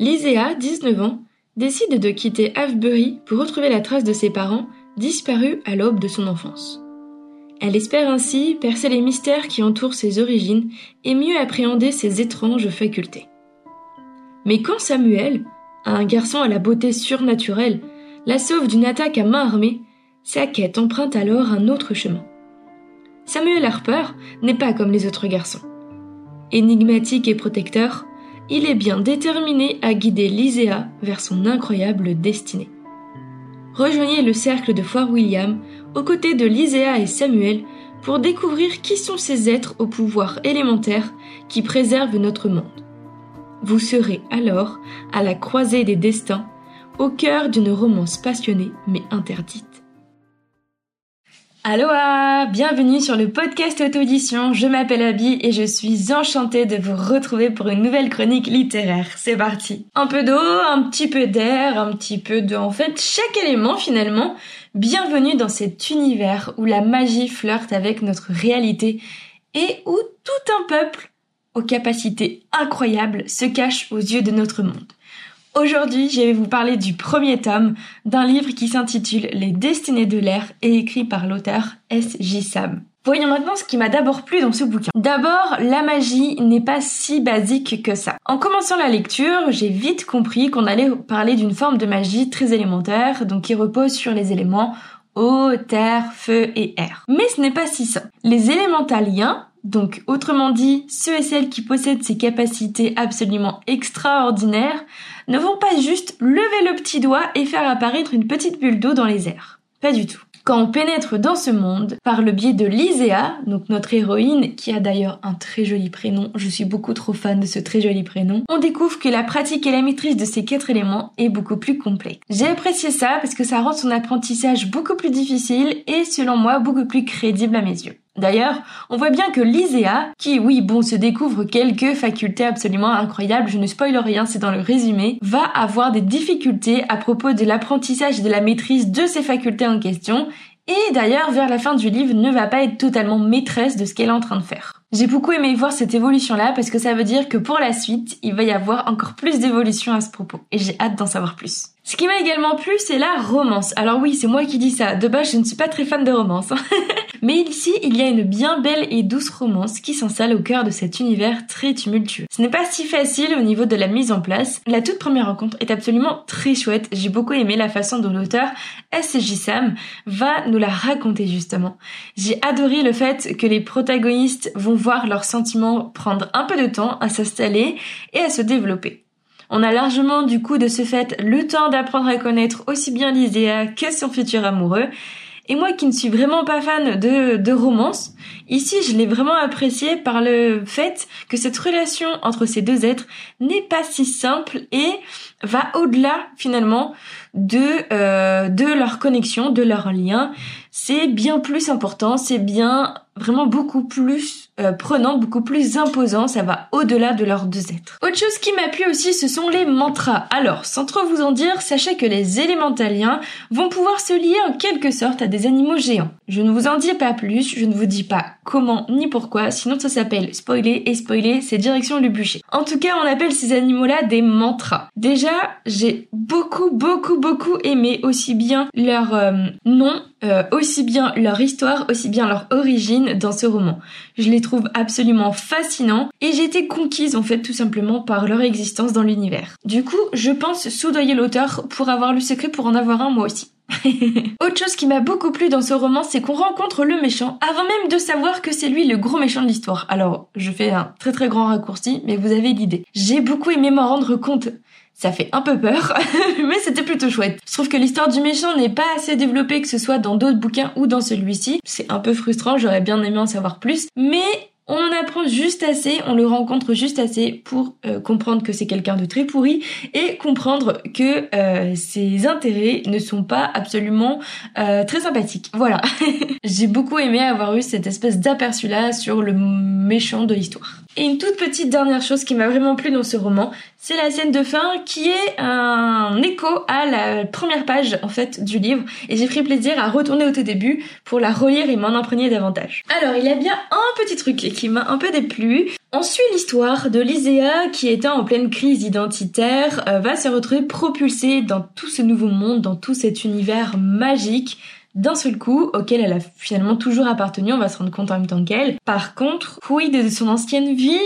Lyséa, 19 ans, décide de quitter Avebury pour retrouver la trace de ses parents disparus à l'aube de son enfance. Elle espère ainsi percer les mystères qui entourent ses origines et mieux appréhender ses étranges facultés. Mais quand Samuel, un garçon à la beauté surnaturelle, la sauve d'une attaque à main armée, sa quête emprunte alors un autre chemin. Samuel Harper n'est pas comme les autres garçons. Énigmatique et protecteur, il est bien déterminé à guider Lyséa vers son incroyable destinée. Rejoignez le cercle de Fort William aux côtés de Lyséa et Samuel pour découvrir qui sont ces êtres au pouvoir élémentaire qui préservent notre monde. Vous serez alors à la croisée des destins, au cœur d'une romance passionnée mais interdite. Aloha Bienvenue sur le podcast auto-édition, je m'appelle Abby et je suis enchantée de vous retrouver pour une nouvelle chronique littéraire. C'est parti Un peu d'eau, un petit peu d'air, un petit peu de... en fait, chaque élément finalement. Bienvenue dans cet univers où la magie flirte avec notre réalité et où tout un peuple aux capacités incroyables se cache aux yeux de notre monde. Aujourd'hui, je vais vous parler du premier tome d'un livre qui s'intitule Les Destinées de l'air et écrit par l'auteur S.J. Sam. Voyons maintenant ce qui m'a d'abord plu dans ce bouquin. D'abord, la magie n'est pas si basique que ça. En commençant la lecture, j'ai vite compris qu'on allait parler d'une forme de magie très élémentaire, donc qui repose sur les éléments eau, terre, feu et air. Mais ce n'est pas si simple. Les élémentaliens, donc autrement dit, ceux et celles qui possèdent ces capacités absolument extraordinaires, ne vont pas juste lever le petit doigt et faire apparaître une petite bulle d'eau dans les airs. Pas du tout. Quand on pénètre dans ce monde par le biais de Lyséa, donc notre héroïne, qui a d'ailleurs un très joli prénom, je suis beaucoup trop fan de ce très joli prénom, on découvre que la pratique et la maîtrise de ces quatre éléments est beaucoup plus complexe. J'ai apprécié ça parce que ça rend son apprentissage beaucoup plus difficile et selon moi beaucoup plus crédible à mes yeux. D'ailleurs, on voit bien que Lyséa, qui oui bon se découvre quelques facultés absolument incroyables, je ne spoil rien, c'est dans le résumé, va avoir des difficultés à propos de l'apprentissage et de la maîtrise de ses facultés en question, et d'ailleurs vers la fin du livre ne va pas être totalement maîtresse de ce qu'elle est en train de faire. J'ai beaucoup aimé voir cette évolution-là parce que ça veut dire que pour la suite, il va y avoir encore plus d'évolution à ce propos. Et j'ai hâte d'en savoir plus. Ce qui m'a également plu, c'est la romance. Alors oui, c'est moi qui dis ça. De base, je ne suis pas très fan de romance. Hein. Mais ici, il y a une bien belle et douce romance qui s'installe au cœur de cet univers très tumultueux. Ce n'est pas si facile au niveau de la mise en place. La toute première rencontre est absolument très chouette. J'ai beaucoup aimé la façon dont l'auteur S.J. Sam va nous la raconter justement. J'ai adoré le fait que les protagonistes vont voir leurs sentiments prendre un peu de temps à s'installer et à se développer. On a largement du coup de ce fait le temps d'apprendre à connaître aussi bien Lyséa que son futur amoureux. Et moi qui ne suis vraiment pas fan de, de romance, ici je l'ai vraiment apprécié par le fait que cette relation entre ces deux êtres n'est pas si simple et va au-delà finalement de, euh, de leur connexion, de leur lien. C'est bien plus important, c'est bien vraiment beaucoup plus euh, prenant, beaucoup plus imposant, ça va au-delà de leurs deux êtres. Autre chose qui m'a plu aussi, ce sont les mantras. Alors, sans trop vous en dire, sachez que les élémentaliens vont pouvoir se lier en quelque sorte à des animaux géants. Je ne vous en dis pas plus, je ne vous dis pas comment ni pourquoi, sinon ça s'appelle spoiler et spoiler, c'est direction le bûcher. En tout cas, on appelle ces animaux-là des mantras. Déjà, j'ai beaucoup, beaucoup, beaucoup aimé aussi bien leur euh, nom, euh, bien leur histoire, aussi bien leur origine dans ce roman. Je les trouve absolument fascinants et j'ai été conquise en fait tout simplement par leur existence dans l'univers. Du coup, je pense soudoyer l'auteur pour avoir le secret pour en avoir un moi aussi. Autre chose qui m'a beaucoup plu dans ce roman, c'est qu'on rencontre le méchant avant même de savoir que c'est lui le gros méchant de l'histoire. Alors, je fais un très très grand raccourci, mais vous avez l'idée. J'ai beaucoup aimé m'en rendre compte ça fait un peu peur, mais c'était plutôt chouette. Je trouve que l'histoire du méchant n'est pas assez développée que ce soit dans d'autres bouquins ou dans celui-ci. C'est un peu frustrant, j'aurais bien aimé en savoir plus, mais on apprend juste assez, on le rencontre juste assez pour euh, comprendre que c'est quelqu'un de très pourri et comprendre que euh, ses intérêts ne sont pas absolument euh, très sympathiques. Voilà. J'ai beaucoup aimé avoir eu cette espèce d'aperçu là sur le méchant de l'histoire. Et une toute petite dernière chose qui m'a vraiment plu dans ce roman, c'est la scène de fin qui est un écho à la première page en fait du livre et j'ai pris plaisir à retourner au tout début pour la relire et m'en imprégner davantage. Alors il y a bien un petit truc qui m'a un peu déplu. On suit l'histoire de Lyséa qui étant en pleine crise identitaire euh, va se retrouver propulsée dans tout ce nouveau monde, dans tout cet univers magique d'un seul coup, auquel elle a finalement toujours appartenu, on va se rendre compte en même temps qu'elle. Par contre, oui, de son ancienne vie,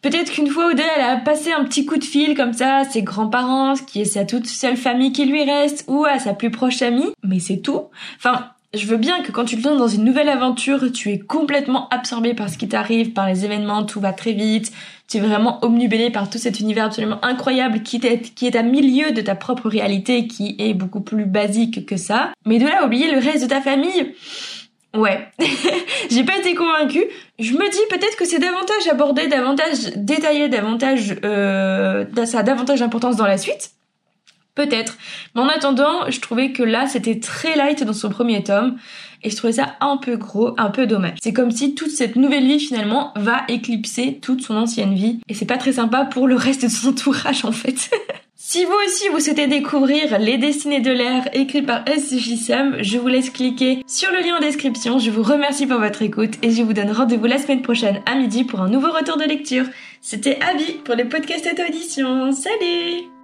Peut-être qu'une fois ou deux, elle a passé un petit coup de fil comme ça à ses grands-parents, qui est sa toute seule famille qui lui reste, ou à sa plus proche amie, mais c'est tout. Enfin, je veux bien que quand tu te lances dans une nouvelle aventure, tu es complètement absorbé par ce qui t'arrive, par les événements, tout va très vite, tu es vraiment omnibulé par tout cet univers absolument incroyable qui est, qui est à milieu de ta propre réalité, qui est beaucoup plus basique que ça. Mais de là oublier le reste de ta famille, Ouais, j'ai pas été convaincue. Je me dis peut-être que c'est davantage abordé, davantage détaillé, davantage euh, ça a davantage d'importance dans la suite. Peut-être. Mais en attendant, je trouvais que là, c'était très light dans son premier tome. Et je trouvais ça un peu gros, un peu dommage. C'est comme si toute cette nouvelle vie, finalement, va éclipser toute son ancienne vie. Et c'est pas très sympa pour le reste de son entourage, en fait. Si vous aussi vous souhaitez découvrir Les Destinées de l'air écrit par SJ Sam, je vous laisse cliquer sur le lien en description. Je vous remercie pour votre écoute et je vous donne rendez-vous la semaine prochaine à midi pour un nouveau retour de lecture. C'était Abby pour le podcast auto-audition. Salut